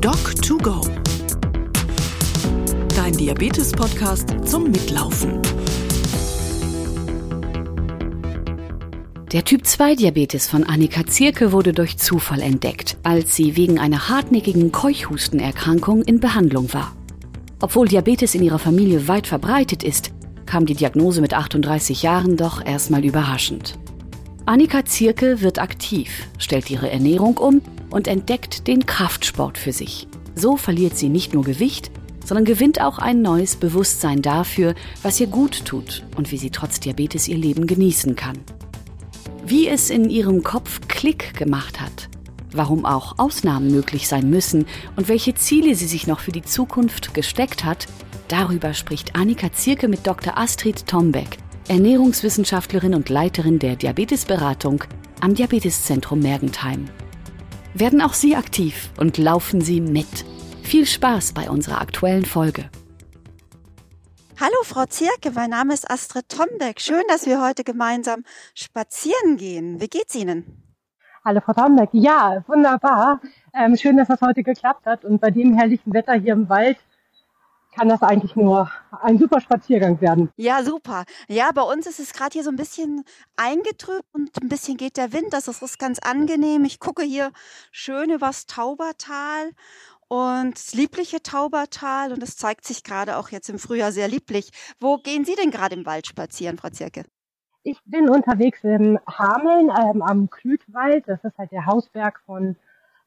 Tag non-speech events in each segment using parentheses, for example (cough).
Doc2Go. Dein Diabetes-Podcast zum Mitlaufen. Der Typ-2-Diabetes von Annika Zierke wurde durch Zufall entdeckt, als sie wegen einer hartnäckigen Keuchhustenerkrankung in Behandlung war. Obwohl Diabetes in ihrer Familie weit verbreitet ist, kam die Diagnose mit 38 Jahren doch erstmal überraschend. Annika Zierke wird aktiv, stellt ihre Ernährung um und entdeckt den Kraftsport für sich. So verliert sie nicht nur Gewicht, sondern gewinnt auch ein neues Bewusstsein dafür, was ihr gut tut und wie sie trotz Diabetes ihr Leben genießen kann. Wie es in ihrem Kopf Klick gemacht hat, warum auch Ausnahmen möglich sein müssen und welche Ziele sie sich noch für die Zukunft gesteckt hat, darüber spricht Annika Zierke mit Dr. Astrid Tombeck, Ernährungswissenschaftlerin und Leiterin der Diabetesberatung am Diabeteszentrum Mergentheim. Werden auch Sie aktiv und laufen Sie mit. Viel Spaß bei unserer aktuellen Folge. Hallo Frau Zierke, mein Name ist Astrid Tombeck. Schön, dass wir heute gemeinsam spazieren gehen. Wie geht's Ihnen? Hallo Frau Tombeck. Ja, wunderbar. Ähm, schön, dass das heute geklappt hat. Und bei dem herrlichen Wetter hier im Wald kann das eigentlich nur ein super Spaziergang werden. Ja, super. Ja, bei uns ist es gerade hier so ein bisschen eingetrübt und ein bisschen geht der Wind. Das ist ganz angenehm. Ich gucke hier schön übers Taubertal und das liebliche Taubertal und es zeigt sich gerade auch jetzt im Frühjahr sehr lieblich. Wo gehen Sie denn gerade im Wald spazieren, Frau Zirke? Ich bin unterwegs im Hameln ähm, am Klütwald. Das ist halt der Hausberg von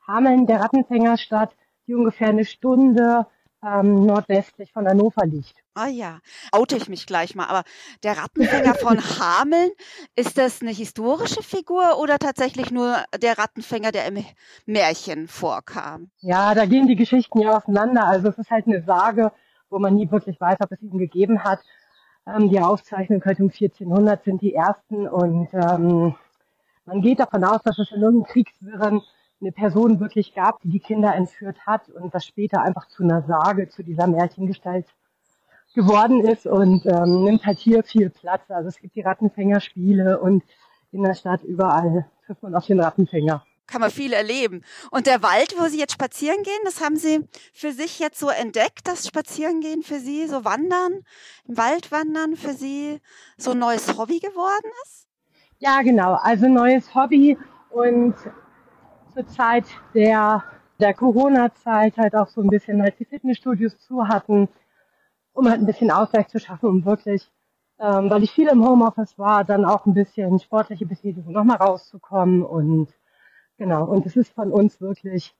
Hameln, der Rattenfängerstadt, die ungefähr eine Stunde ähm, nordwestlich von Hannover liegt. Ah ja, oute ich mich gleich mal. Aber der Rattenfänger von (laughs) Hameln, ist das eine historische Figur oder tatsächlich nur der Rattenfänger, der im Märchen vorkam? Ja, da gehen die Geschichten ja auseinander. Also es ist halt eine Sage, wo man nie wirklich weiß, ob es ihn gegeben hat. Ähm, die Aufzeichnungen halt um 1400 sind die ersten und ähm, man geht davon aus, dass es in irgendeinem Kriegswirren eine Person wirklich gab, die die Kinder entführt hat und das später einfach zu einer Sage, zu dieser Märchengestalt geworden ist und ähm, nimmt halt hier viel Platz. Also es gibt die Rattenfängerspiele und in der Stadt überall trifft man auf den Rattenfänger. Kann man viel erleben. Und der Wald, wo Sie jetzt spazieren gehen, das haben Sie für sich jetzt so entdeckt, dass Spazierengehen für Sie, so Wandern, im Wald wandern für Sie so ein neues Hobby geworden ist? Ja, genau. Also neues Hobby und zur Zeit der, der Corona-Zeit halt auch so ein bisschen, als die Fitnessstudios zu hatten, um halt ein bisschen Ausgleich zu schaffen, um wirklich, ähm, weil ich viel im Homeoffice war, dann auch ein bisschen sportliche Betätigung nochmal rauszukommen und genau, und es ist von uns wirklich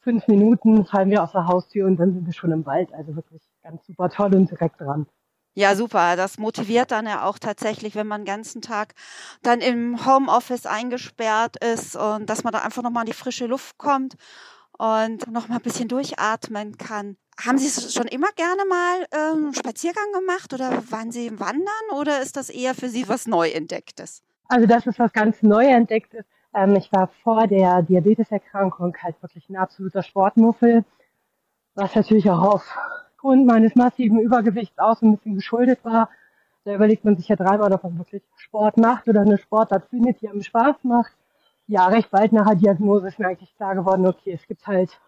fünf Minuten fallen wir aus der Haustür und dann sind wir schon im Wald, also wirklich ganz super toll und direkt dran. Ja, super. Das motiviert dann ja auch tatsächlich, wenn man den ganzen Tag dann im Homeoffice eingesperrt ist und dass man da einfach nochmal in die frische Luft kommt und nochmal ein bisschen durchatmen kann. Haben Sie schon immer gerne mal ähm, Spaziergang gemacht oder waren Sie im Wandern oder ist das eher für Sie was Neuentdecktes? Also das ist was ganz Neuentdecktes. Ähm, ich war vor der Diabeteserkrankung halt wirklich ein absoluter Sportmuffel, was natürlich auch auf aufgrund meines massiven Übergewichts auch so ein bisschen geschuldet war. Da überlegt man sich ja dreimal, ob man wirklich Sport macht oder eine Sportart findet, die einem Spaß macht. Ja, recht bald nach der Diagnose ist mir eigentlich klar geworden, okay, es gibt halt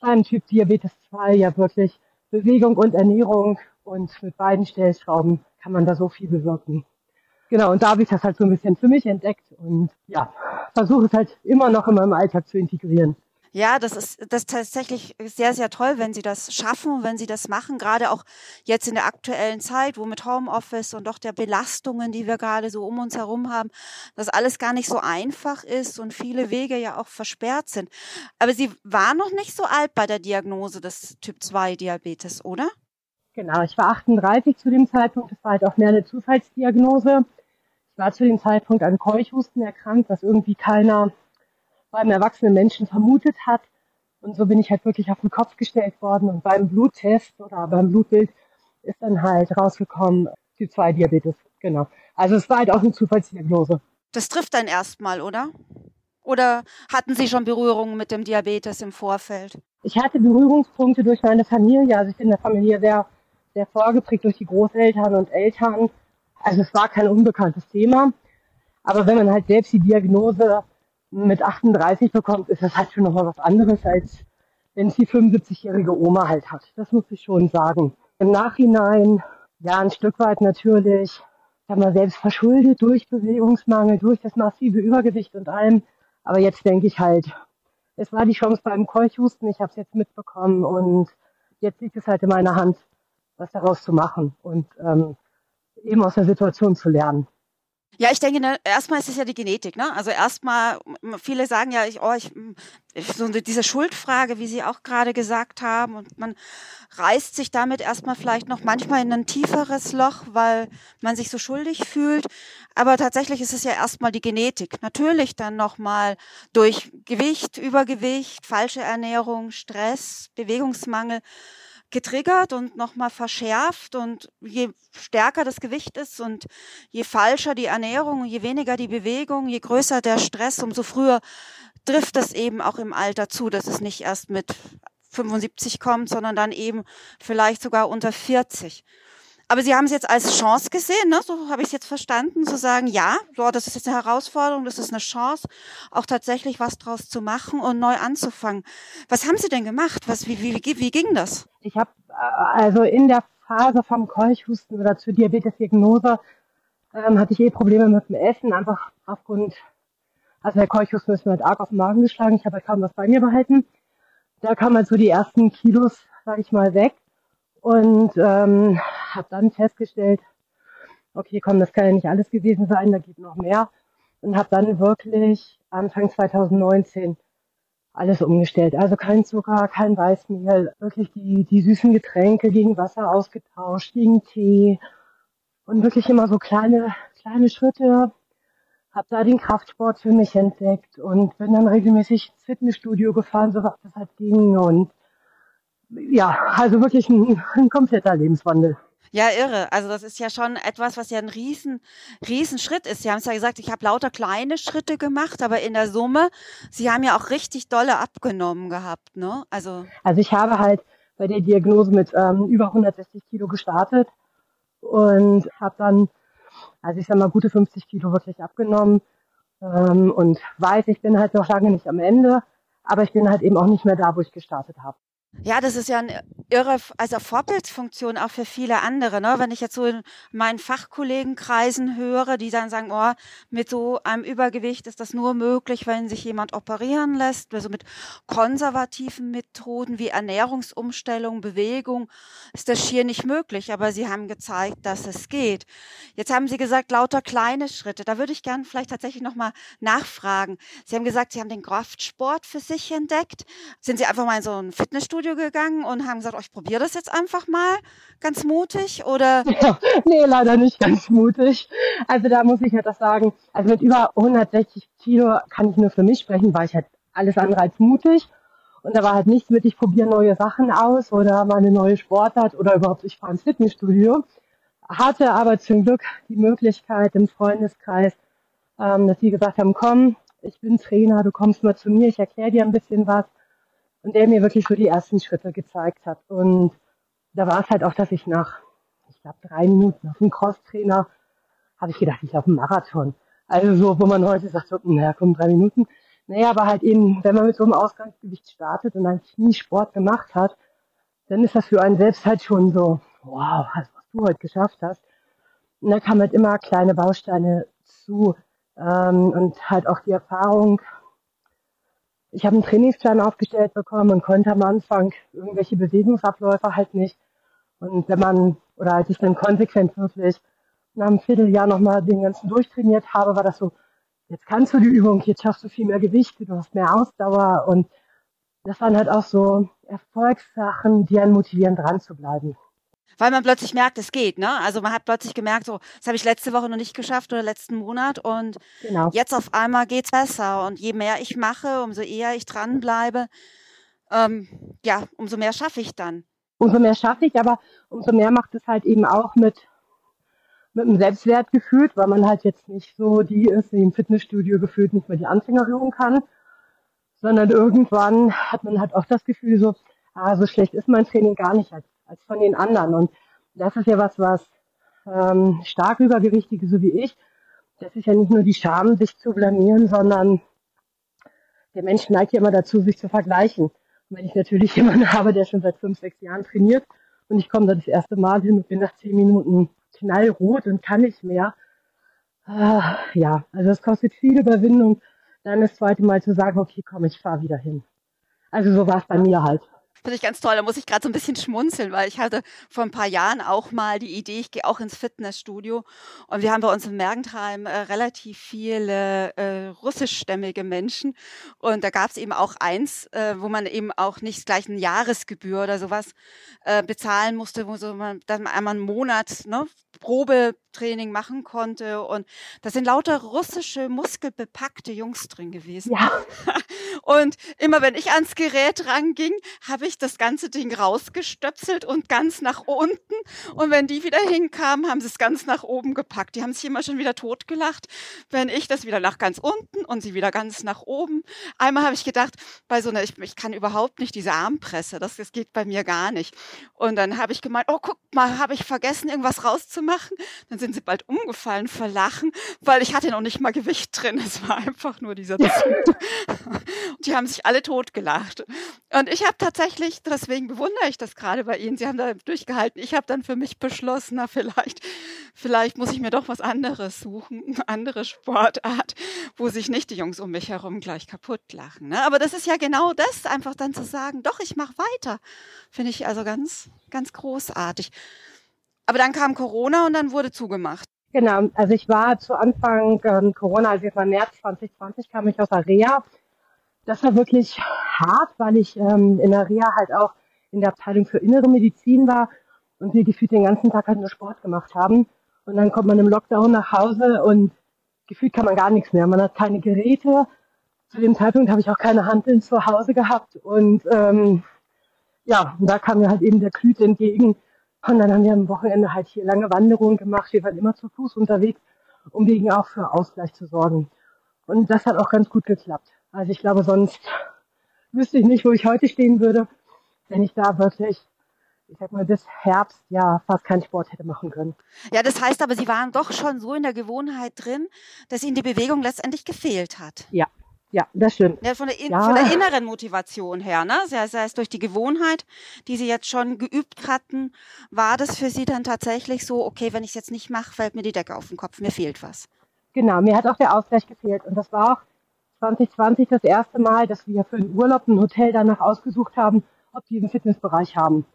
beim Typ Diabetes 2 ja wirklich Bewegung und Ernährung und mit beiden Stellschrauben kann man da so viel bewirken. Genau, und da habe ich das halt so ein bisschen für mich entdeckt und ja, versuche es halt immer noch in meinem Alltag zu integrieren. Ja, das ist das ist tatsächlich sehr, sehr toll, wenn Sie das schaffen und wenn Sie das machen, gerade auch jetzt in der aktuellen Zeit, wo mit Homeoffice und doch der Belastungen, die wir gerade so um uns herum haben, dass alles gar nicht so einfach ist und viele Wege ja auch versperrt sind. Aber Sie waren noch nicht so alt bei der Diagnose des Typ 2 Diabetes, oder? Genau, ich war 38 zu dem Zeitpunkt. Das war halt auch mehr eine Zufallsdiagnose. Ich war zu dem Zeitpunkt an Keuchhusten erkrankt, was irgendwie keiner beim erwachsenen Menschen vermutet hat. Und so bin ich halt wirklich auf den Kopf gestellt worden. Und beim Bluttest oder beim Blutbild ist dann halt rausgekommen, Typ 2 Diabetes. Genau. Also es war halt auch eine Zufallsdiagnose. Das trifft dann erstmal, oder? Oder hatten Sie schon Berührungen mit dem Diabetes im Vorfeld? Ich hatte Berührungspunkte durch meine Familie. Also ich bin in der Familie sehr, sehr vorgeprägt durch die Großeltern und Eltern. Also es war kein unbekanntes Thema. Aber wenn man halt selbst die Diagnose mit 38 bekommt, ist das halt schon nochmal was anderes, als wenn es die 75-jährige Oma halt hat. Das muss ich schon sagen. Im Nachhinein, ja, ein Stück weit natürlich, sagen wir, selbst verschuldet durch Bewegungsmangel, durch das massive Übergewicht und allem. Aber jetzt denke ich halt, es war die Chance beim Keuchhusten, ich habe es jetzt mitbekommen und jetzt liegt es halt in meiner Hand, was daraus zu machen und ähm, eben aus der Situation zu lernen. Ja, ich denke, ne, erstmal ist es ja die Genetik, ne? Also erstmal, viele sagen ja, ich, oh, ich, so diese Schuldfrage, wie Sie auch gerade gesagt haben, und man reißt sich damit erstmal vielleicht noch manchmal in ein tieferes Loch, weil man sich so schuldig fühlt. Aber tatsächlich ist es ja erstmal die Genetik. Natürlich dann nochmal durch Gewicht, Übergewicht, falsche Ernährung, Stress, Bewegungsmangel getriggert und nochmal verschärft. Und je stärker das Gewicht ist und je falscher die Ernährung, je weniger die Bewegung, je größer der Stress, umso früher trifft es eben auch im Alter zu, dass es nicht erst mit 75 kommt, sondern dann eben vielleicht sogar unter 40. Aber Sie haben es jetzt als Chance gesehen, ne? so habe ich es jetzt verstanden, zu sagen, ja, so, das ist jetzt eine Herausforderung, das ist eine Chance, auch tatsächlich was draus zu machen und neu anzufangen. Was haben Sie denn gemacht? Was, wie, wie, wie, wie ging das? Ich habe äh, also in der Phase vom Keuchhusten oder zur Diabetesdiagnose ähm, hatte ich eh Probleme mit dem Essen, einfach aufgrund, also der Keuchhusten ist mir halt arg auf den Magen geschlagen, ich habe halt kaum was bei mir behalten. Da kamen halt so die ersten Kilos, sage ich mal, weg. Und ähm, habe dann festgestellt, okay, komm, das kann ja nicht alles gewesen sein, da geht noch mehr. Und habe dann wirklich Anfang 2019 alles umgestellt. Also kein Zucker, kein Weißmehl, wirklich die, die süßen Getränke gegen Wasser ausgetauscht, gegen Tee und wirklich immer so kleine, kleine Schritte. Hab da den Kraftsport für mich entdeckt und bin dann regelmäßig ins Fitnessstudio gefahren, so was das halt ging und ja, also wirklich ein, ein kompletter Lebenswandel. Ja, irre. Also das ist ja schon etwas, was ja ein riesen, riesen Schritt ist. Sie haben es ja gesagt, ich habe lauter kleine Schritte gemacht, aber in der Summe, Sie haben ja auch richtig dolle abgenommen gehabt, ne? Also, also ich habe halt bei der Diagnose mit ähm, über 160 Kilo gestartet und habe dann, also ich sag mal, gute 50 Kilo wirklich abgenommen ähm, und weiß, ich bin halt noch lange nicht am Ende, aber ich bin halt eben auch nicht mehr da, wo ich gestartet habe. Ja, das ist ja eine irre, also Vorbildsfunktion auch für viele andere. Ne? Wenn ich jetzt so in meinen Fachkollegenkreisen höre, die dann sagen, oh, mit so einem Übergewicht ist das nur möglich, wenn sich jemand operieren lässt, also mit konservativen Methoden wie Ernährungsumstellung, Bewegung, ist das schier nicht möglich. Aber sie haben gezeigt, dass es geht. Jetzt haben sie gesagt, lauter kleine Schritte. Da würde ich gerne vielleicht tatsächlich nochmal nachfragen. Sie haben gesagt, sie haben den Kraftsport für sich entdeckt. Sind sie einfach mal in so ein Fitnessstudio Fitnessstudio gegangen und haben gesagt, oh, ich probiere das jetzt einfach mal, ganz mutig oder? (laughs) Ja, nee, leider nicht ganz mutig. Also da muss ich halt das sagen, also mit über 160 Kilo kann ich nur für mich sprechen, war ich halt alles andere als mutig. Und da war halt nichts mit, ich probiere neue Sachen aus oder mal eine neue Sportart oder überhaupt, ich fahre ins Fitnessstudio. Hatte aber zum Glück die Möglichkeit im Freundeskreis, ähm, dass sie gesagt haben, komm, ich bin Trainer, du kommst mal zu mir, ich erkläre dir ein bisschen was und der mir wirklich so die ersten Schritte gezeigt hat. Und da war es halt auch, dass ich nach, ich glaube, drei Minuten auf dem Crosstrainer habe ich gedacht, ich laufe einen Marathon. Also so, wo man heute sagt, so, naja, komm, drei Minuten. Naja, aber halt eben, wenn man mit so einem Ausgangsgewicht startet und eigentlich nie Sport gemacht hat, dann ist das für einen selbst halt schon so, wow, was du heute geschafft hast. Und da kamen halt immer kleine Bausteine zu ähm, und halt auch die Erfahrung, ich habe einen Trainingsplan aufgestellt bekommen und konnte am Anfang irgendwelche Bewegungsabläufe halt nicht. Und wenn man, oder als ich dann konsequent wirklich nach einem Vierteljahr nochmal den ganzen durchtrainiert habe, war das so, jetzt kannst du die Übung, jetzt schaffst du viel mehr Gewichte, du hast mehr Ausdauer und das waren halt auch so Erfolgssachen, die einen motivieren, dran zu bleiben weil man plötzlich merkt, es geht, ne? Also man hat plötzlich gemerkt, so, das habe ich letzte Woche noch nicht geschafft oder letzten Monat und genau. jetzt auf einmal geht's besser und je mehr ich mache, umso eher ich dranbleibe, ähm, ja, umso mehr schaffe ich dann. Umso mehr schaffe ich, aber umso mehr macht es halt eben auch mit mit einem Selbstwertgefühl, weil man halt jetzt nicht so die ist, die im Fitnessstudio gefühlt nicht mehr die Anfängerübung kann, sondern irgendwann hat man halt auch das Gefühl so, ah, so schlecht ist mein Training gar nicht als als von den anderen. Und das ist ja was, was ähm, stark Übergewichtige, so wie ich, das ist ja nicht nur die Scham, sich zu blamieren, sondern der Mensch neigt ja immer dazu, sich zu vergleichen. Und wenn ich natürlich (laughs) jemanden habe, der schon seit fünf, sechs Jahren trainiert und ich komme da das erste Mal hin und bin nach zehn Minuten knallrot und kann nicht mehr. Äh, ja, also es kostet viel Überwindung, dann das zweite Mal zu sagen, okay, komm, ich fahre wieder hin. Also so war es bei mir halt. Finde ich ganz toll. Da muss ich gerade so ein bisschen schmunzeln, weil ich hatte vor ein paar Jahren auch mal die Idee, ich gehe auch ins Fitnessstudio. Und wir haben bei uns in Mergentheim äh, relativ viele äh, russischstämmige Menschen. Und da gab es eben auch eins, äh, wo man eben auch nicht gleich eine Jahresgebühr oder sowas äh, bezahlen musste, wo so man dann einmal einen Monat ne, Probetraining machen konnte. Und da sind lauter russische, muskelbepackte Jungs drin gewesen. Ja. (laughs) Und immer wenn ich ans Gerät ranging, habe ich das ganze Ding rausgestöpselt und ganz nach unten. Und wenn die wieder hinkamen, haben sie es ganz nach oben gepackt. Die haben sich immer schon wieder totgelacht, wenn ich das wieder nach ganz unten und sie wieder ganz nach oben. Einmal habe ich gedacht, bei so einer, ich, ich kann überhaupt nicht diese Armpresse, das, das geht bei mir gar nicht. Und dann habe ich gemeint, oh, guck mal, habe ich vergessen, irgendwas rauszumachen. Dann sind sie bald umgefallen vor Lachen, weil ich hatte noch nicht mal Gewicht drin. (laughs) Es war einfach nur dieser (laughs) Zug. Und die haben sich alle totgelacht. Und ich habe tatsächlich, deswegen bewundere ich das gerade bei Ihnen, Sie haben da durchgehalten. Ich habe dann für mich beschlossen, na vielleicht, vielleicht muss ich mir doch was anderes suchen, eine andere Sportart, wo sich nicht die Jungs um mich herum gleich kaputt lachen. Ne? Aber das ist ja genau das, einfach dann zu sagen, doch, ich mache weiter. Finde ich also ganz, ganz großartig. Aber dann kam Corona und dann wurde zugemacht. Genau, also ich war zu Anfang ähm, Corona, also jetzt mal März 2020 kam ich aus Reha. Das war wirklich hart, weil ich ähm, in der Reha halt auch in der Abteilung für innere Medizin war und wir gefühlt den ganzen Tag halt nur Sport gemacht haben. Und dann kommt man im Lockdown nach Hause und gefühlt kann man gar nichts mehr. Man hat keine Geräte. Zu dem Zeitpunkt habe ich auch keine Handeln zu Hause gehabt. Und ähm, ja, und da kam mir halt eben der Klüte entgegen. Und dann haben wir am Wochenende halt hier lange Wanderungen gemacht. Wir waren immer zu Fuß unterwegs, um wegen auch für Ausgleich zu sorgen. Und das hat auch ganz gut geklappt. Also ich glaube, sonst wüsste ich nicht, wo ich heute stehen würde, wenn ich da wirklich, ich sag mal, bis Herbst ja fast keinen Sport hätte machen können. Ja, das heißt aber, Sie waren doch schon so in der Gewohnheit drin, dass Ihnen die Bewegung letztendlich gefehlt hat. Ja, ja, das stimmt. Ja, von, der, Ja. von der inneren Motivation her, ne? Das heißt, durch die Gewohnheit, die Sie jetzt schon geübt hatten, war das für Sie dann tatsächlich so, okay, wenn ich es jetzt nicht mache, fällt mir die Decke auf den Kopf, mir fehlt was. Genau, mir hat auch der Ausgleich gefehlt. Und das war auch 2020 das erste Mal, dass wir für den Urlaub ein Hotel danach ausgesucht haben, ob die einen Fitnessbereich haben.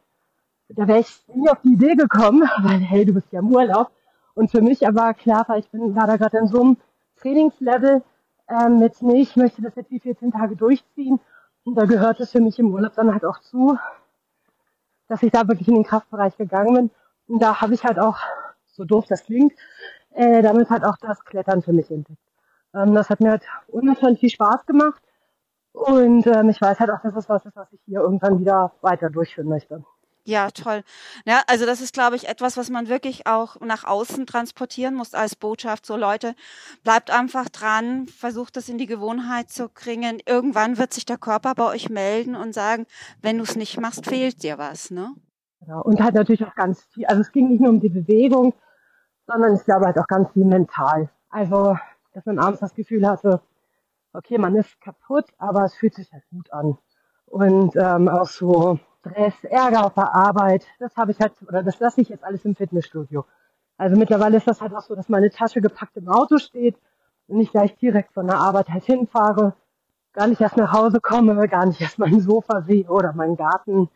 Da wäre ich nie auf die Idee gekommen, (laughs) weil, hey, du bist ja im Urlaub. Und für mich aber klar war, ich bin, war da gerade in so einem Trainingslevel ähm, mit, nee, ich möchte das jetzt die 14 Tage durchziehen. Und da gehört es für mich im Urlaub dann halt auch zu, dass ich da wirklich in den Kraftbereich gegangen bin. Und da habe ich halt auch, so doof das klingt, äh, damit halt auch das Klettern für mich entdeckt. Ähm, das hat mir halt unheimlich viel Spaß gemacht. Und ähm, ich weiß halt auch, dass es was ist, was ich hier irgendwann wieder weiter durchführen möchte. Ja, toll. Ja, also das ist, glaube ich, etwas, was man wirklich auch nach außen transportieren muss als Botschaft. So Leute, bleibt einfach dran, versucht das in die Gewohnheit zu kriegen. Irgendwann wird sich der Körper bei euch melden und sagen, wenn du es nicht machst, fehlt dir was, ne? Genau. Und halt natürlich auch ganz viel, also es ging nicht nur um die Bewegung, sondern ich glaube halt auch ganz viel mental. Also, dass man abends das Gefühl hatte, okay, man ist kaputt, aber es fühlt sich halt gut an. Und ähm, auch so Stress, Ärger auf der Arbeit, das habe ich halt, oder das lasse ich jetzt alles im Fitnessstudio. Also mittlerweile ist das halt auch so, dass meine Tasche gepackt im Auto steht und ich gleich direkt von der Arbeit halt hinfahre, gar nicht erst nach Hause komme, gar nicht erst mein Sofa sehe oder meinen Garten.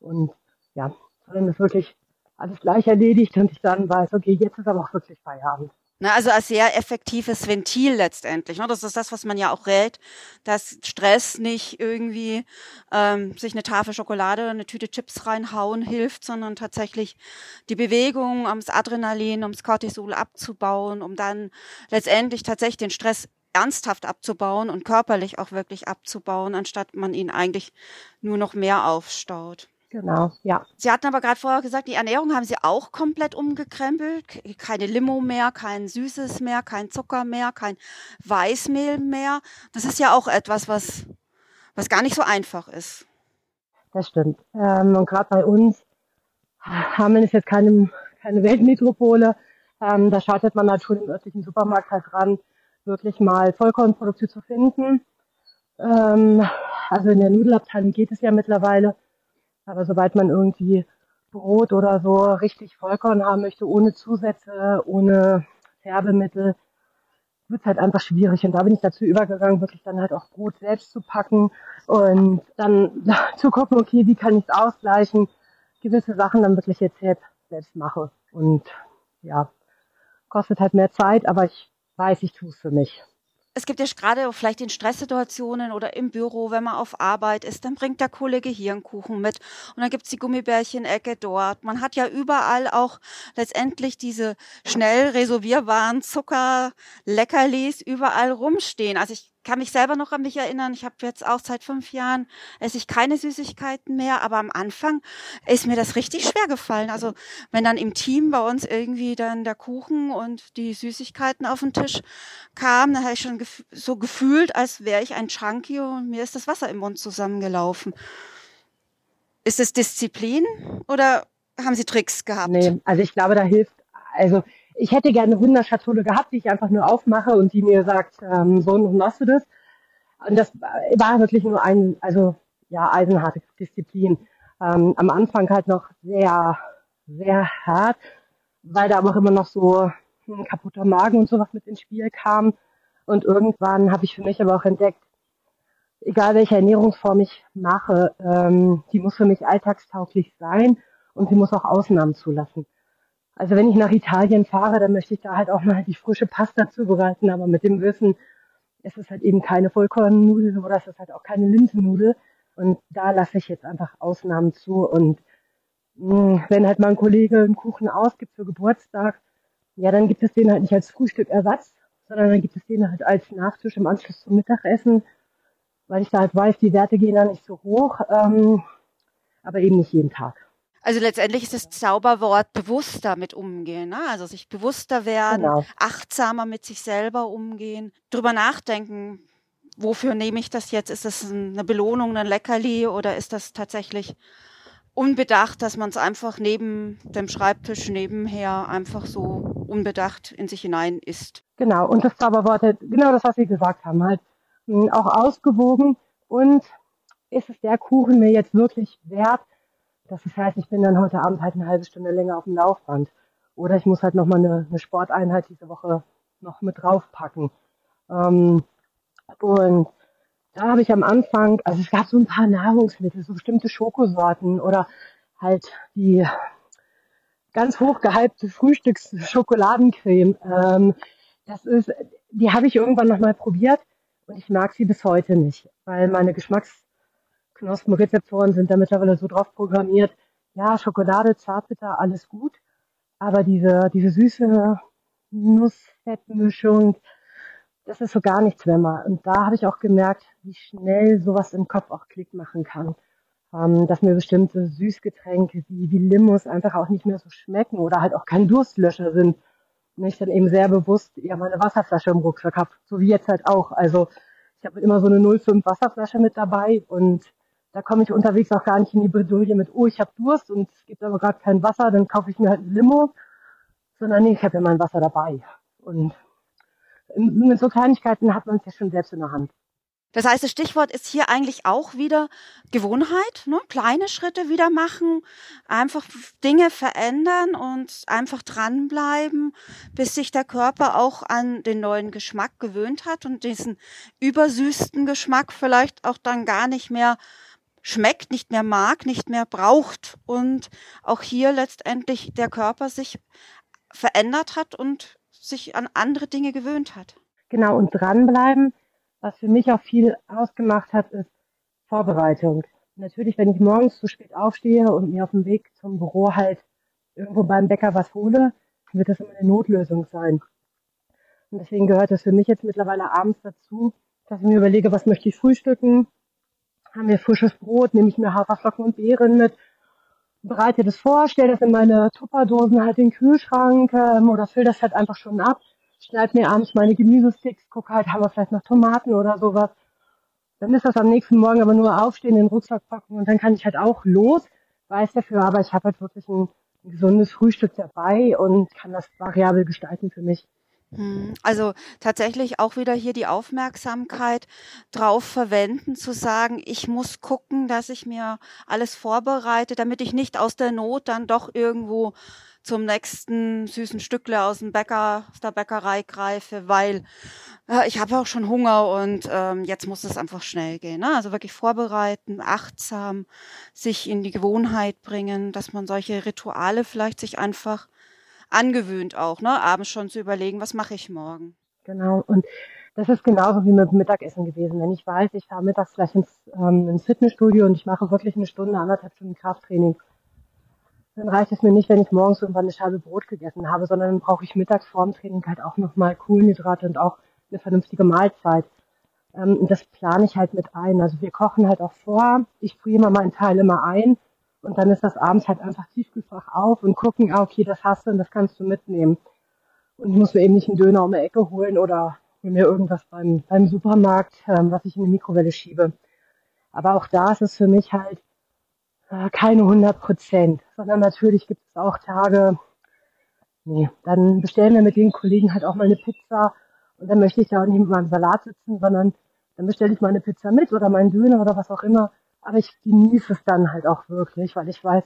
Und ja, sondern das wirklich alles gleich erledigt und ich dann weiß, okay, jetzt ist aber auch wirklich Feierabend. Ne, also als sehr effektives Ventil letztendlich. Ne? Das ist das, was man ja auch rät, dass Stress nicht irgendwie ähm, sich eine Tafel Schokolade oder eine Tüte Chips reinhauen hilft, sondern tatsächlich die Bewegung, ums Adrenalin, ums Cortisol abzubauen, um dann letztendlich tatsächlich den Stress ernsthaft abzubauen und körperlich auch wirklich abzubauen, anstatt man ihn eigentlich nur noch mehr aufstaut. Genau, ja. Sie hatten aber gerade vorher gesagt, die Ernährung haben Sie auch komplett umgekrempelt. Keine Limo mehr, kein Süßes mehr, kein Zucker mehr, kein Weißmehl mehr. Das ist ja auch etwas, was, was gar nicht so einfach ist. Das stimmt. Ähm, und gerade bei uns, Hameln ist jetzt keine, keine Weltmetropole. Ähm, da scheitert man halt schon im örtlichen Supermarkt halt dran, wirklich mal Vollkornprodukte zu finden. Ähm, also in der Nudelabteilung geht es ja mittlerweile, aber sobald man irgendwie Brot oder so richtig Vollkorn haben möchte, ohne Zusätze, ohne Färbemittel, wird es halt einfach schwierig. Und da bin ich dazu übergegangen, wirklich dann halt auch Brot selbst zu packen und dann (laughs) zu gucken, okay, wie kann ich es ausgleichen, gewisse Sachen dann wirklich jetzt selbst mache. Und ja, kostet halt mehr Zeit, aber ich weiß, ich tue es für mich es gibt ja gerade vielleicht in Stresssituationen oder im Büro, wenn man auf Arbeit ist, dann bringt der Kollege hier einen Kuchen mit und dann gibt's die Gummibärchen-Ecke dort. Man hat ja überall auch letztendlich diese schnell reservierbaren Zucker-Leckerlis überall rumstehen. Also ich kann mich selber noch an mich erinnern. Ich habe jetzt auch seit fünf Jahren esse ich keine Süßigkeiten mehr, aber am Anfang ist mir das richtig schwer gefallen. Also wenn dann im Team bei uns irgendwie dann der Kuchen und die Süßigkeiten auf den Tisch kamen, dann habe ich schon gef so gefühlt, als wäre ich ein Chunky und mir ist das Wasser im Mund zusammengelaufen. Ist es Disziplin oder haben Sie Tricks gehabt? Nee, also ich glaube, da hilft, also ich hätte gerne eine Wunderschatulle gehabt, die ich einfach nur aufmache und die mir sagt, ähm, so und machst du das. Und das war wirklich nur ein, also ja, eisenharte Disziplin. Ähm, am Anfang halt noch sehr, sehr hart, weil da aber auch immer noch so ein kaputter Magen und sowas mit ins Spiel kam. Und irgendwann habe ich für mich aber auch entdeckt, egal welche Ernährungsform ich mache, ähm, die muss für mich alltagstauglich sein und sie muss auch Ausnahmen zulassen. Also wenn ich nach Italien fahre, dann möchte ich da halt auch mal die frische Pasta zubereiten, aber mit dem Wissen, es ist halt eben keine Vollkornnudel oder es ist halt auch keine Linsennudel. Und da lasse ich jetzt einfach Ausnahmen zu. Und mh, hm, wenn halt mal ein Kollege einen Kuchen ausgibt für Geburtstag, ja, dann gibt es den halt nicht als Frühstückersatz, sondern dann gibt es den halt als Nachtisch im Anschluss zum Mittagessen, weil ich da halt weiß, die Werte gehen da nicht so hoch, ähm, aber eben nicht jeden Tag. Also letztendlich ist das Zauberwort bewusster mit umgehen, ne? also sich bewusster werden, genau. achtsamer mit sich selber umgehen, drüber nachdenken, wofür nehme ich das jetzt? Ist das eine Belohnung, ein Leckerli oder ist das tatsächlich unbedacht, dass man es einfach neben dem Schreibtisch nebenher einfach so unbedacht in sich hinein isst? Genau, und das Zauberwort, genau das, was Sie gesagt haben, halt hm, auch ausgewogen und ist es der Kuchen mir jetzt wirklich wert, das heißt, ich bin dann heute Abend halt eine halbe Stunde länger auf dem Laufband. Oder ich muss halt nochmal eine, eine Sporteinheit diese Woche noch mit draufpacken. Ähm, und da habe ich am Anfang, also es gab so ein paar Nahrungsmittel, so bestimmte Schokosorten oder halt die ganz hoch gehypte Frühstücksschokoladencreme. Ähm, das ist, die habe ich irgendwann nochmal probiert und ich mag sie bis heute nicht, weil meine Geschmacks Knospenrezeptoren sind da mittlerweile so drauf programmiert, ja, Schokolade, Zartbitter, alles gut, aber diese, diese süße Nussfettmischung, das ist so gar nichts mehr mal. Und da habe ich auch gemerkt, wie schnell sowas im Kopf auch Klick machen kann. Ähm, dass mir bestimmte Süßgetränke wie, wie Limos einfach auch nicht mehr so schmecken oder halt auch kein Durstlöscher sind. Und ich dann eben sehr bewusst eher meine Wasserflasche im Rucksack habe. So wie jetzt halt auch. Also ich habe immer so eine 0,5 Wasserflasche mit dabei und da komme ich unterwegs auch gar nicht in die Bredouille mit, oh, ich habe Durst und es gibt aber gerade kein Wasser, dann kaufe ich mir halt ein Limo. Sondern nee, ich habe ja mein Wasser dabei. Und mit so Kleinigkeiten hat man es ja schon selbst in der Hand. Das heißt, das Stichwort ist hier eigentlich auch wieder Gewohnheit, ne? kleine Schritte wieder machen, einfach Dinge verändern und einfach dranbleiben, bis sich der Körper auch an den neuen Geschmack gewöhnt hat und diesen übersüßten Geschmack vielleicht auch dann gar nicht mehr schmeckt, nicht mehr mag, nicht mehr braucht und auch hier letztendlich der Körper sich verändert hat und sich an andere Dinge gewöhnt hat. Genau, und dranbleiben, was für mich auch viel ausgemacht hat, ist Vorbereitung. Natürlich, wenn ich morgens zu spät aufstehe und mir auf dem Weg zum Büro halt irgendwo beim Bäcker was hole, wird das immer eine Notlösung sein. Und deswegen gehört es für mich jetzt mittlerweile abends dazu, dass ich mir überlege, was möchte ich frühstücken, haben wir frisches Brot, nehme ich mir Haferflocken und Beeren mit, bereite das vor, stelle das in meine Tupperdosen halt in den Kühlschrank ähm, oder fülle das halt einfach schon ab, schneide mir abends meine Gemüsesticks, gucke halt, haben wir vielleicht noch Tomaten oder sowas. Dann ist das am nächsten Morgen aber nur aufstehen, in den Rucksack packen und dann kann ich halt auch los, weiß dafür, aber ich habe halt wirklich ein, ein gesundes Frühstück dabei und kann das variabel gestalten für mich. Hm, also tatsächlich auch wieder hier die Aufmerksamkeit drauf verwenden, zu sagen, ich muss gucken, dass ich mir alles vorbereite, damit ich nicht aus der Not dann doch irgendwo zum nächsten süßen Stückle aus dem Bäcker, aus der Bäckerei greife, weil äh, ich habe auch schon Hunger und ähm, jetzt muss es einfach schnell gehen. Ne? Also wirklich vorbereiten, achtsam, sich in die Gewohnheit bringen, dass man solche Rituale vielleicht sich einfach angewöhnt auch, ne? abends schon zu überlegen, was mache ich morgen. Genau, und das ist genauso wie mit Mittagessen gewesen. Wenn ich weiß, ich fahre mittags gleich ins, ähm, ins Fitnessstudio und ich mache wirklich eine Stunde, anderthalb Stunden Krafttraining, dann reicht es mir nicht, wenn ich morgens irgendwann eine Scheibe Brot gegessen habe, sondern dann brauche ich mittags vorm Training halt auch nochmal Kohlenhydrate und auch eine vernünftige Mahlzeit. Ähm, das plane ich halt mit ein. Also wir kochen halt auch vor. Ich friere immer meinen Teil immer ein und dann ist das abends halt einfach Tiefkühlfach auf und gucken, ah, okay, das hast du und das kannst du mitnehmen. Und ich muss mir eben nicht einen Döner um die Ecke holen oder mir irgendwas beim, beim Supermarkt, ähm, was ich in die Mikrowelle schiebe. Aber auch da ist es für mich halt äh, keine 100 Prozent, sondern natürlich gibt es auch Tage, nee, dann bestellen wir mit den Kollegen halt auch mal eine Pizza und dann möchte ich da auch nicht mit meinem Salat sitzen, sondern dann bestelle ich mal eine Pizza mit oder meinen Döner oder was auch immer. Aber ich genieße es dann halt auch wirklich, weil ich weiß,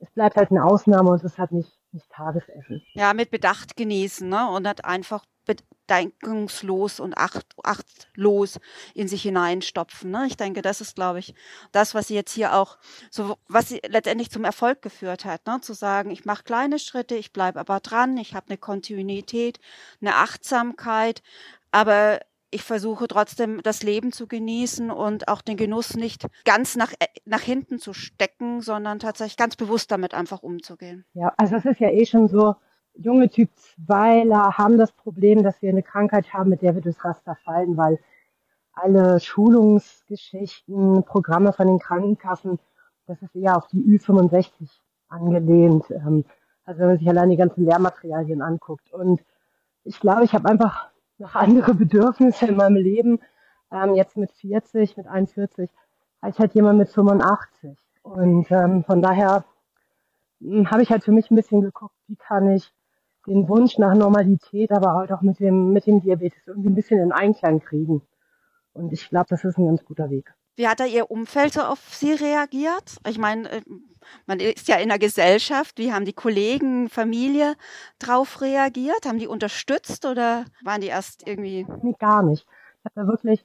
es bleibt halt eine Ausnahme und es ist halt nicht, nicht Tagesessen. Ja, mit Bedacht genießen, ne? Und nicht einfach bedenkungslos und acht, achtlos in sich hineinstopfen. Ne? Ich denke, das ist, glaube ich, das, was sie jetzt hier auch, so was sie letztendlich zum Erfolg geführt hat, ne? zu sagen, ich mache kleine Schritte, ich bleibe aber dran, ich habe eine Kontinuität, eine Achtsamkeit, aber ich versuche trotzdem das Leben zu genießen und auch den Genuss nicht ganz nach, äh, nach hinten zu stecken, sondern tatsächlich ganz bewusst damit einfach umzugehen. Ja, also es ist ja eh schon so, junge Typ 2ler haben das Problem, dass wir eine Krankheit haben, mit der wir durchs Raster fallen, weil alle Schulungsgeschichten, Programme von den Krankenkassen, das ist eher auf die Ü65 angelehnt. Ähm, also wenn man sich allein die ganzen Lehrmaterialien anguckt. Und ich glaube, ich habe einfach noch andere Bedürfnisse in meinem Leben. Ähm, jetzt mit 40, mit 41, als halt jemand mit 85. Und ähm, von daher hm, habe ich halt für mich ein bisschen geguckt, wie kann ich den Wunsch nach Normalität, aber halt auch mit dem, mit dem Diabetes irgendwie ein bisschen in Einklang kriegen. Und ich glaube, das ist ein ganz guter Weg. Wie hat da Ihr Umfeld so auf Sie reagiert? Ich meine, äh, man ist ja in der Gesellschaft. Wie haben die Kollegen, Familie drauf reagiert? Haben die unterstützt oder waren die erst irgendwie? Nee, gar nicht. Ich habe da wirklich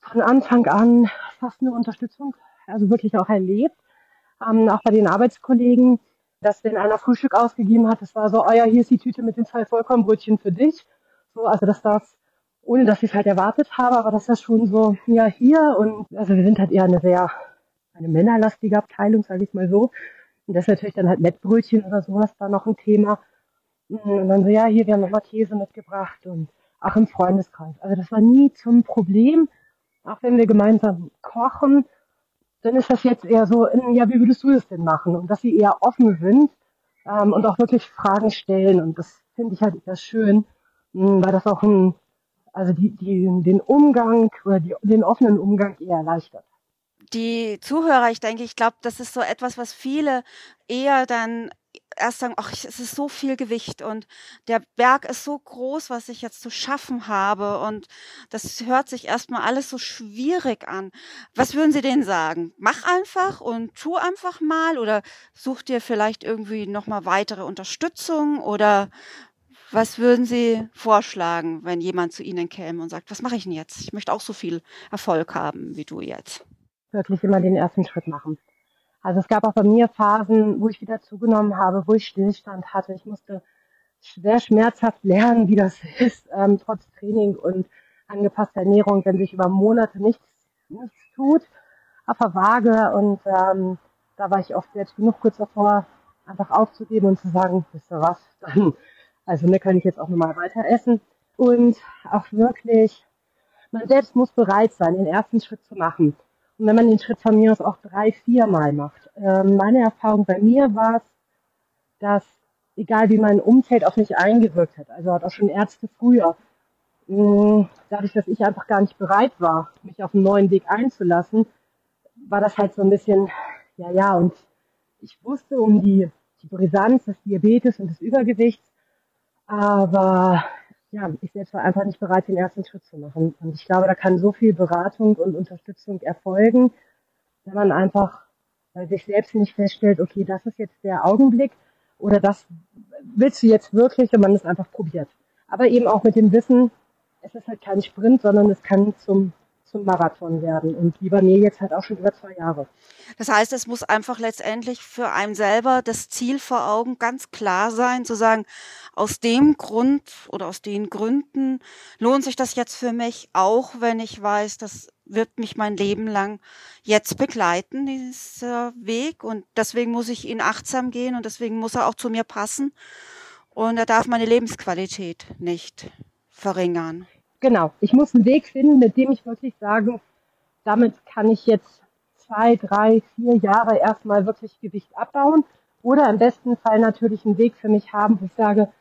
von Anfang an fast eine Unterstützung, also wirklich auch erlebt. Ähm, auch bei den Arbeitskollegen, dass wenn einer Frühstück ausgegeben hat, das war so, oh ja, hier ist die Tüte mit den zwei Vollkornbrötchen für dich. So, also dass das ohne dass ich es halt erwartet habe, aber das ist schon so, ja, hier und also wir sind halt eher eine sehr, eine männerlastige Abteilung, sage ich mal so. Und das ist natürlich dann halt Mettbrötchen oder sowas da noch ein Thema. Und dann so, ja, hier, wir haben nochmal Käse mitgebracht und auch im Freundeskreis. Also das war nie zum Problem. Auch wenn wir gemeinsam kochen, dann ist das jetzt eher so, ja, wie würdest du das denn machen? Und dass sie eher offen sind ähm, und auch wirklich Fragen stellen. Und das finde ich halt eher schön, weil das auch ein also die, die, den Umgang oder die, den offenen Umgang eher erleichtert. Die Zuhörer, ich denke, ich glaube, das ist so etwas, was viele eher dann erst sagen, ach, es ist so viel Gewicht und der Berg ist so groß, was ich jetzt zu schaffen habe und das hört sich erstmal alles so schwierig an. Was würden Sie denen sagen? Mach einfach und tu einfach mal oder such dir vielleicht irgendwie nochmal weitere Unterstützung oder was würden Sie vorschlagen, wenn jemand zu Ihnen käme und sagt, was mache ich denn jetzt? Ich möchte auch so viel Erfolg haben wie du jetzt. Wirklich immer den ersten Schritt machen. Also es gab auch bei mir Phasen, wo ich wieder zugenommen habe, wo ich Stillstand hatte. Ich musste sehr schmerzhaft lernen, wie das (laughs) ist, ähm, trotz Training und angepasster Ernährung, wenn sich über Monate nichts, nichts tut, auf der Waage. Und ähm, da war ich oft selbst genug kurz davor, einfach aufzugeben und zu sagen, wisst ihr was, (laughs) dann also ne, kann ich jetzt auch nochmal weiter essen. Und auch wirklich, man selbst muss bereit sein, den ersten Schritt zu machen. Und wenn man den Schritt von mir aus auch drei, vier Mal macht. Ähm, meine Erfahrung bei mir war es, dass egal wie mein Umfeld auf mich eingewirkt hat, also hat auch schon Ärzte früher, mh, dadurch, dass ich einfach gar nicht bereit war, mich auf einen neuen Weg einzulassen, war das halt so ein bisschen, ja, ja, und ich wusste um die, die Brisanz des Diabetes und des Übergewichts, aber ja, ich selbst war einfach nicht bereit, den ersten Schritt zu machen. Und ich glaube, da kann so viel Beratung und Unterstützung erfolgen, wenn man einfach bei sich selbst nicht feststellt, okay, das ist jetzt der Augenblick oder das willst du jetzt wirklich, wenn man es einfach probiert. Aber eben auch mit dem Wissen, es ist halt kein Sprint, sondern es kann zum zum Marathon werden. Und wie mir jetzt halt auch schon über zwei Jahre. Das heißt, es muss einfach letztendlich für einen selber das Ziel vor Augen ganz klar sein, zu sagen, aus dem Grund oder aus den Gründen lohnt sich das jetzt für mich, auch wenn ich weiß, das wird mich mein Leben lang jetzt begleiten, dieser Weg. Und deswegen muss ich ihn achtsam gehen und deswegen muss er auch zu mir passen. Und er darf meine Lebensqualität nicht verringern genau, ich muss einen Weg finden, mit dem ich wirklich sage, damit kann ich jetzt zwei, drei, vier Jahre erstmal wirklich Gewicht abbauen. Oder im besten Fall natürlich einen Weg für mich haben, wo ich sage,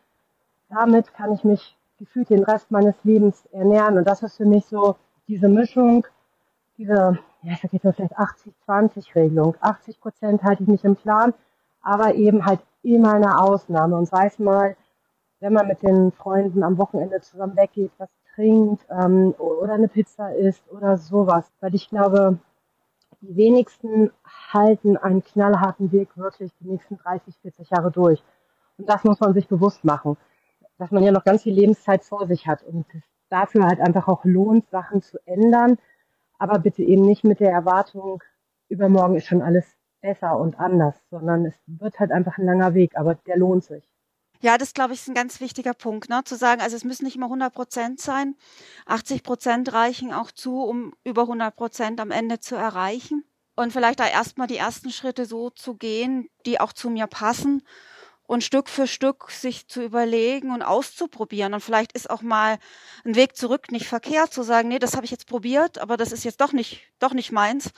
damit kann ich mich gefühlt den Rest meines Lebens ernähren. Und das ist für mich so diese Mischung, diese, ja, ich sag mal vielleicht 80-20-Regelung. 80 Prozent halte ich mich im Plan, aber eben halt immer eine Ausnahme. Und sei es mal, wenn man mit den Freunden am Wochenende zusammen weggeht, was trinkt ähm, oder eine Pizza isst oder sowas. Weil ich glaube, die wenigsten halten einen knallharten Weg wirklich die nächsten 30, 40 Jahre durch. Und das muss man sich bewusst machen, dass man ja noch ganz viel Lebenszeit vor sich hat und es dafür halt einfach auch lohnt, Sachen zu ändern, aber bitte eben nicht mit der Erwartung, übermorgen ist schon alles besser und anders, sondern es wird halt einfach ein langer Weg, aber der lohnt sich. Ja, das glaube ich ist ein ganz wichtiger Punkt, ne? zu sagen, also es müssen nicht immer 100 Prozent sein. 80 Prozent reichen auch zu, um über 100 Prozent am Ende zu erreichen. Und vielleicht da erstmal die ersten Schritte so zu gehen, die auch zu mir passen und Stück für Stück sich zu überlegen und auszuprobieren. Und vielleicht ist auch mal ein Weg zurück nicht verkehrt, zu sagen, nee, das habe ich jetzt probiert, aber das ist jetzt doch nicht, doch nicht meins.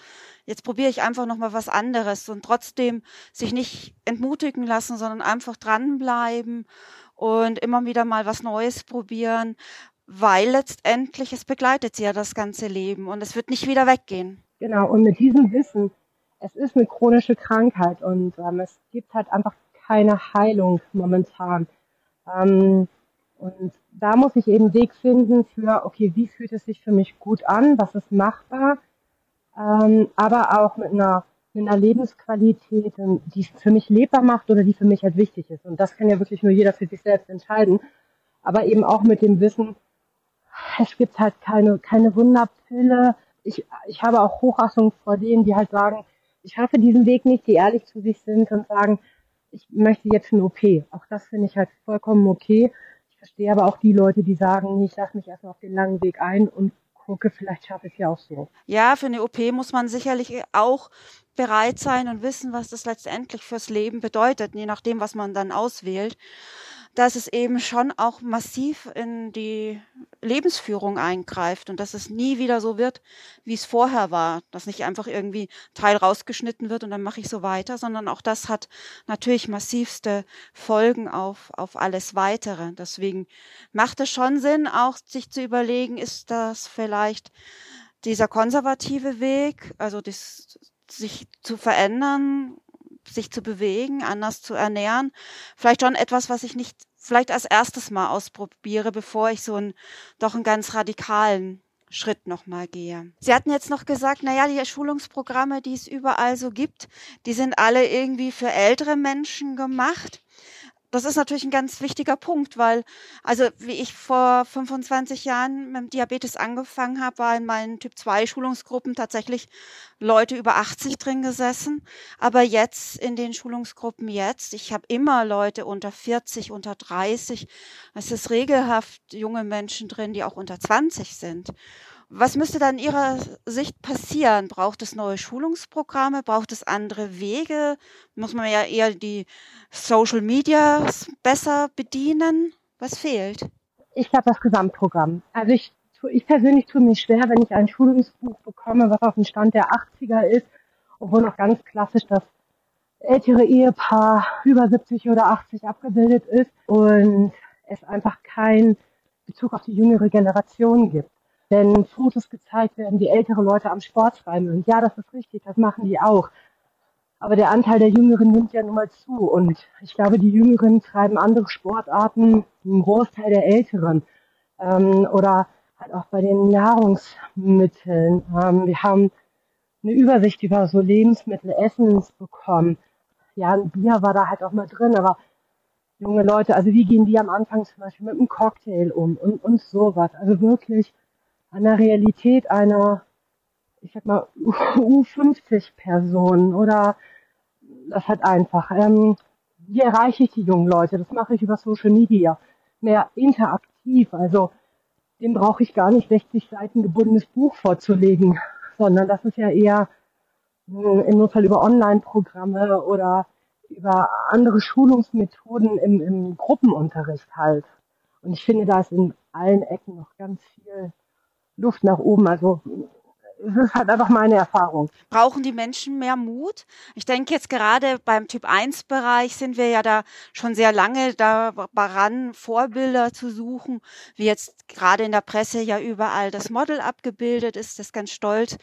Jetzt probiere ich einfach nochmal was anderes und trotzdem sich nicht entmutigen lassen, sondern einfach dranbleiben und immer wieder mal was Neues probieren, weil letztendlich es begleitet sie ja das ganze Leben und es wird nicht wieder weggehen. Genau, und mit diesem Wissen, es ist eine chronische Krankheit und ähm, es gibt halt einfach keine Heilung momentan. Ähm, und da muss ich eben Weg finden für, okay, wie fühlt es sich für mich gut an, was ist machbar, ähm, aber auch mit einer, mit einer Lebensqualität, die es für mich lebbar macht oder die für mich halt wichtig ist. Und das kann ja wirklich nur jeder für sich selbst entscheiden. Aber eben auch mit dem Wissen, es gibt halt keine, keine Wunderpille. Ich, ich habe auch Hochachtung vor denen, die halt sagen, ich schaffe diesen Weg nicht, die ehrlich zu sich sind und sagen, ich möchte jetzt eine OP. Auch das finde ich halt vollkommen okay. Ich verstehe aber auch die Leute, die sagen, ich lasse mich erstmal auf den langen Weg ein und gucke, vielleicht schaffe ich es ja auch so. Ja, für eine OP muss man sicherlich auch bereit sein und wissen, was das letztendlich fürs Leben bedeutet, je nachdem, was man dann auswählt dass es eben schon auch massiv in die Lebensführung eingreift und dass es nie wieder so wird, wie es vorher war, dass nicht einfach irgendwie Teil rausgeschnitten wird und dann mache ich so weiter, sondern auch das hat natürlich massivste Folgen auf, auf alles weitere. Deswegen macht es schon Sinn, auch sich zu überlegen, ist das vielleicht dieser konservative Weg, also das, sich zu verändern, sich zu bewegen, anders zu ernähren. Vielleicht schon etwas, was ich nicht vielleicht als erstes mal ausprobiere, bevor ich so einen doch einen ganz radikalen Schritt nochmal gehe. Sie hatten jetzt noch gesagt, naja, die Schulungsprogramme, die es überall so gibt, die sind alle irgendwie für ältere Menschen gemacht das ist natürlich ein ganz wichtiger Punkt, weil, also wie ich vor 25 Jahren mit dem Diabetes angefangen habe, war in meinen Typ-2-Schulungsgruppen tatsächlich Leute über 80 drin gesessen. Aber jetzt in den Schulungsgruppen jetzt, ich habe immer Leute unter 40, unter 30. Es ist regelhaft junge Menschen drin, die auch unter 20 sind. Was müsste dann Ihrer Sicht passieren? Braucht es neue Schulungsprogramme? Braucht es andere Wege? Muss man ja eher die Social Media besser bedienen? Was fehlt? Ich glaube, das Gesamtprogramm. Also ich, ich persönlich tue mich schwer, wenn ich ein Schulungsbuch bekomme, was auf dem Stand der 80er ist, obwohl noch ganz klassisch das ältere Ehepaar über 70 oder 80 abgebildet ist und es einfach keinen Bezug auf die jüngere Generation gibt wenn Fotos gezeigt werden, wie ältere Leute am Sport treiben. Und ja, das ist richtig, das machen die auch. Aber der Anteil der Jüngeren nimmt ja nun mal zu. Und ich glaube, die Jüngeren treiben andere Sportarten, einen Großteil der Älteren. ähm, oder halt auch bei den Nahrungsmitteln. Ähm, wir haben eine Übersicht über so Lebensmittel, Essens bekommen. Ja, ein Bier war da halt auch mal drin, aber junge Leute, also wie gehen die am Anfang zum Beispiel mit einem Cocktail um und, und sowas. Also wirklich der Realität einer, ich sag mal, U50-Person oder das halt einfach. Ähm, wie erreiche ich die jungen Leute? Das mache ich über Social Media. Mehr interaktiv, also dem brauche ich gar nicht 60 Seiten gebundenes Buch vorzulegen, sondern das ist ja eher hm, im Notfall über Online-Programme oder über andere Schulungsmethoden im, im Gruppenunterricht halt. Und ich finde, da ist in allen Ecken noch ganz viel Luft nach oben. Also es ist halt einfach meine Erfahrung. Brauchen die Menschen mehr Mut? Ich denke jetzt gerade beim Typ 1 Bereich sind wir ja da schon sehr lange daran, Vorbilder zu suchen, wie jetzt gerade in der Presse ja überall das Model abgebildet ist, das ganz stolz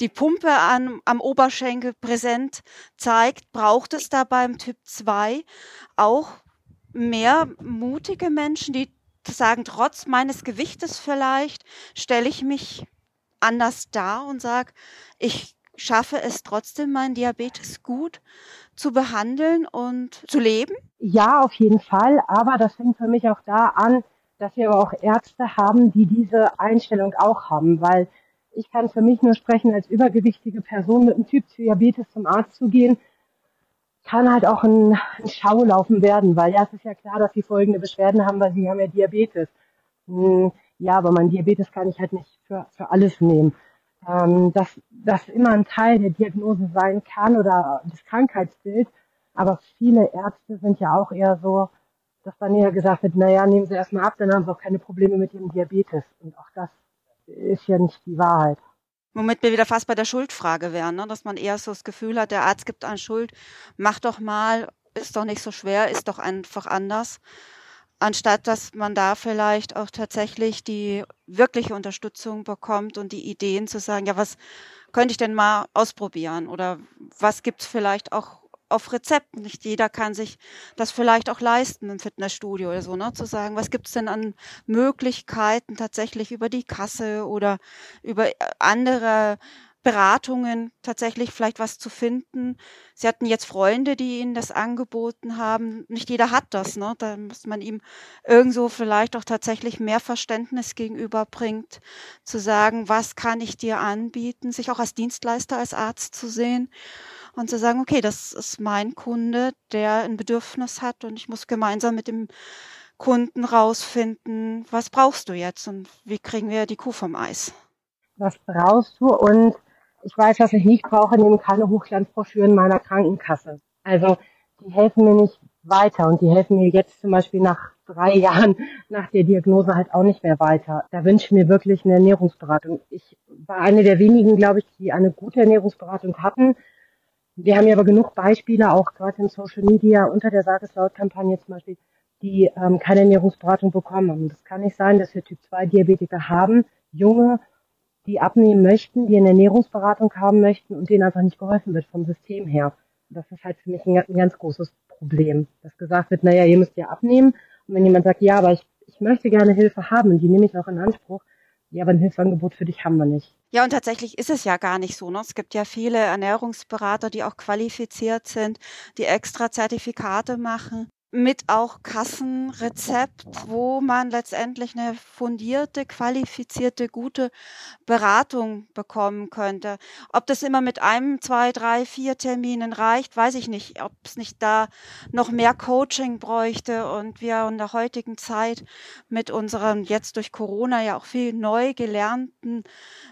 die Pumpe an, am Oberschenkel präsent zeigt. Braucht es da beim Typ 2 auch mehr mutige Menschen, die sagen, trotz meines Gewichtes vielleicht, stelle ich mich anders dar und sage, ich schaffe es trotzdem, meinen Diabetes gut zu behandeln und zu leben? Ja, auf jeden Fall. Aber das fängt für mich auch da an, dass wir aber auch Ärzte haben, die diese Einstellung auch haben, weil ich kann für mich nur sprechen, als übergewichtige Person mit einem Typ Diabetes zum Arzt zu gehen, kann halt auch ein, ein Schaulaufen werden, weil ja, es ist ja klar, dass sie folgende Beschwerden haben, weil sie haben ja Diabetes. Hm, ja, aber mein Diabetes kann ich halt nicht für, für alles nehmen. Ähm, dass das immer ein Teil der Diagnose sein kann oder des Krankheitsbilds. Aber viele Ärzte sind ja auch eher so, dass dann eher gesagt wird, naja, nehmen Sie erstmal ab, dann haben Sie auch keine Probleme mit Ihrem Diabetes. Und auch das ist ja nicht die Wahrheit. Womit wir wieder fast bei der Schuldfrage wären, ne? dass man eher so das Gefühl hat, der Arzt gibt eine Schuld, mach doch mal, ist doch nicht so schwer, ist doch einfach anders. Anstatt dass man da vielleicht auch tatsächlich die wirkliche Unterstützung bekommt und die Ideen zu sagen, ja, was könnte ich denn mal ausprobieren? Oder was gibt's vielleicht auch auf Rezept. Nicht jeder kann sich das vielleicht auch leisten im Fitnessstudio oder so, ne? Zu sagen, was gibt's denn an Möglichkeiten tatsächlich über die Kasse oder über äh, andere Beratungen tatsächlich vielleicht was zu finden. Sie hatten jetzt Freunde, die Ihnen das angeboten haben. Nicht jeder hat das, ne? Da muss man ihm irgendwo vielleicht auch tatsächlich mehr Verständnis gegenüberbringt, zu sagen, was kann ich dir anbieten, sich auch als Dienstleister, als Arzt zu sehen und zu sagen, okay, das ist mein Kunde, der ein Bedürfnis hat und ich muss gemeinsam mit dem Kunden rausfinden, was brauchst du jetzt und wie kriegen wir die Kuh vom Eis? Was brauchst du und ich weiß, was ich nicht brauche, nehme keine Hochglanzbroschüren meiner Krankenkasse. Also die helfen mir nicht weiter und die helfen mir jetzt zum Beispiel nach drei (laughs) Jahren nach der Diagnose halt auch nicht mehr weiter. Da wünsche ich mir wirklich eine Ernährungsberatung. Ich war eine der wenigen, glaube ich, die eine gute Ernährungsberatung hatten. Wir haben ja aber genug Beispiele, auch gerade in Social Media unter der Sag es laut Kampagne zum Beispiel, die ähm, keine Ernährungsberatung bekommen. Und das kann nicht sein, dass wir Typ 2 Diabetiker haben, junge die abnehmen möchten, die eine Ernährungsberatung haben möchten und denen einfach nicht geholfen wird vom System her. Das ist halt für mich ein, ein ganz großes Problem, dass gesagt wird, naja, ihr müsst ja abnehmen. Und wenn jemand sagt, ja, aber ich, ich möchte gerne Hilfe haben die nehme ich auch in Anspruch, ja, aber ein Hilfsangebot für dich haben wir nicht. Ja, und tatsächlich ist es ja gar nicht so. Ne? Es gibt ja viele Ernährungsberater, die auch qualifiziert sind, die extra Zertifikate machen mit auch Kassenrezept, wo man letztendlich eine fundierte, qualifizierte, gute Beratung bekommen könnte. Ob das immer mit einem, zwei, drei, vier Terminen reicht, weiß ich nicht. Ob es nicht da noch mehr Coaching bräuchte und wir in der heutigen Zeit mit unserem jetzt durch Corona ja auch viel neu gelernten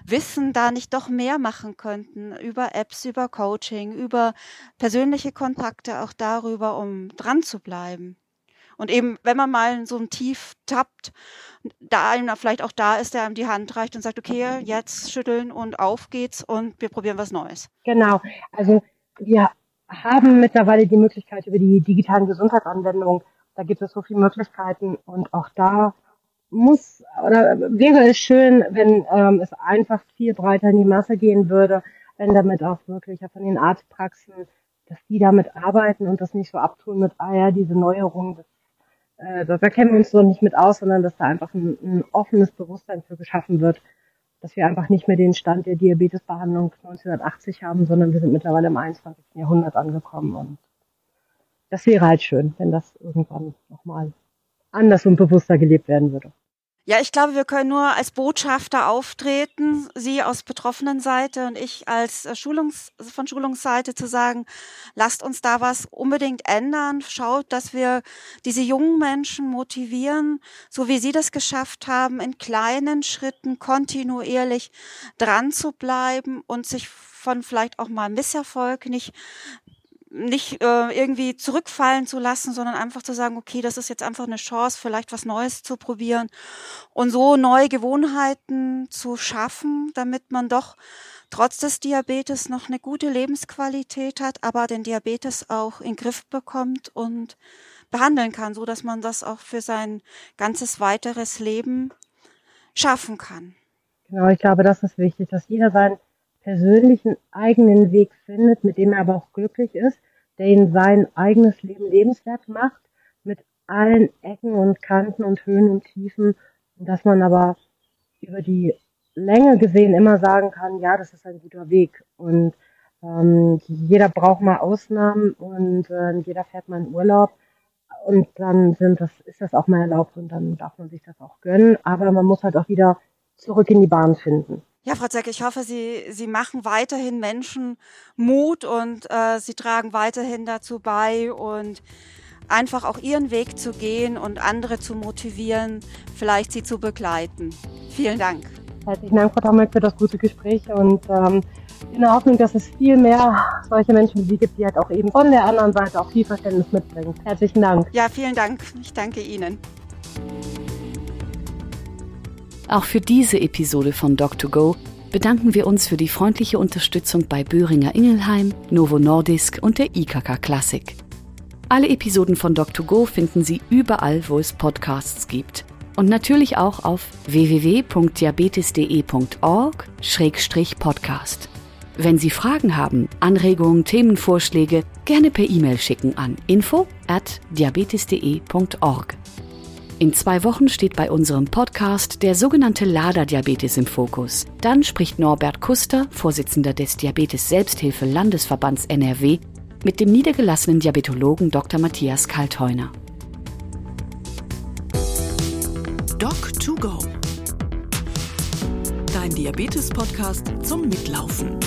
Wissen da nicht doch mehr machen könnten über Apps, über Coaching, über persönliche Kontakte, auch darüber, um dran zu bleiben bleiben. Und eben, wenn man mal in so ein Tief tappt, da einem vielleicht auch da ist, der einem die Hand reicht und sagt, okay, jetzt schütteln und auf geht's und wir probieren was Neues. Genau. Also wir haben mittlerweile die Möglichkeit über die digitalen Gesundheitsanwendungen, da gibt es so viele Möglichkeiten und auch da muss oder wäre es schön, wenn ähm, es einfach viel breiter in die Masse gehen würde, wenn damit auch wirklich von den Arztpraxen dass die damit arbeiten und das nicht so abtun mit, ah ja, diese Neuerung, das äh, da, kennen wir uns noch nicht mit aus, sondern dass da einfach ein, ein offenes Bewusstsein für geschaffen wird, dass wir einfach nicht mehr den Stand der Diabetesbehandlung 1980 haben, sondern wir sind mittlerweile im 21. Jahrhundert angekommen und das wäre halt schön, wenn das irgendwann nochmal anders und bewusster gelebt werden würde. Ja, ich glaube, wir können nur als Botschafter auftreten, Sie aus betroffenen Seite und ich als äh, Schulungs von Schulungsseite zu sagen, lasst uns da was unbedingt ändern. Schaut, dass wir diese jungen Menschen motivieren, so wie Sie das geschafft haben, in kleinen Schritten kontinuierlich dran zu bleiben und sich von vielleicht auch mal Misserfolg nicht nicht äh, irgendwie zurückfallen zu lassen, sondern einfach zu sagen, okay, das ist jetzt einfach eine Chance, vielleicht was Neues zu probieren und so neue Gewohnheiten zu schaffen, damit man doch trotz des Diabetes noch eine gute Lebensqualität hat, aber den Diabetes auch in Griff bekommt und behandeln kann, so dass man das auch für sein ganzes weiteres Leben schaffen kann. Genau, ich glaube, das ist wichtig, dass jeder sein persönlichen eigenen Weg findet, mit dem er aber auch glücklich ist, der ihn sein eigenes Leben lebenswert macht, mit allen Ecken und Kanten und Höhen und Tiefen, dass man aber über die Länge gesehen immer sagen kann, ja, das ist ein guter Weg. Und ähm, jeder braucht mal Ausnahmen und äh, jeder fährt mal in Urlaub. Und dann sind das, ist das auch mal erlaubt und dann darf man sich das auch gönnen, aber man muss halt auch wieder zurück in die Bahn finden. Ja, Frau Zeck, ich hoffe, Sie, Sie machen weiterhin Menschen Mut und äh, Sie tragen weiterhin dazu bei und einfach auch Ihren Weg zu gehen und andere zu motivieren, vielleicht Sie zu begleiten. Vielen Dank. Herzlichen Dank, Frau Tommek, für das gute Gespräch und ähm, in der Hoffnung, dass es viel mehr solche Menschen wie Sie gibt, die halt auch eben von der anderen Seite auch viel Verständnis mitbringen. Herzlichen Dank. Ja, vielen Dank. Ich danke Ihnen. Auch für diese Episode von Doc2Go bedanken wir uns für die freundliche Unterstützung bei Böhringer Ingelheim, Novo Nordisk und der IKK Klassik. Alle Episoden von Doc2Go finden Sie überall, wo es Podcasts gibt. Und natürlich auch auf www.diabetes.de.org-podcast. Wenn Sie Fragen haben, Anregungen, Themenvorschläge, gerne per E-Mail schicken an info at diabetes.de.org. In zwei Wochen steht bei unserem Podcast der sogenannte Lader-Diabetes im Fokus. Dann spricht Norbert Kuster, Vorsitzender des Diabetes-Selbsthilfe Landesverbands NRW, mit dem niedergelassenen Diabetologen Dr. Matthias Kaltheuner. Doc2Go. Dein Diabetes-Podcast zum Mitlaufen.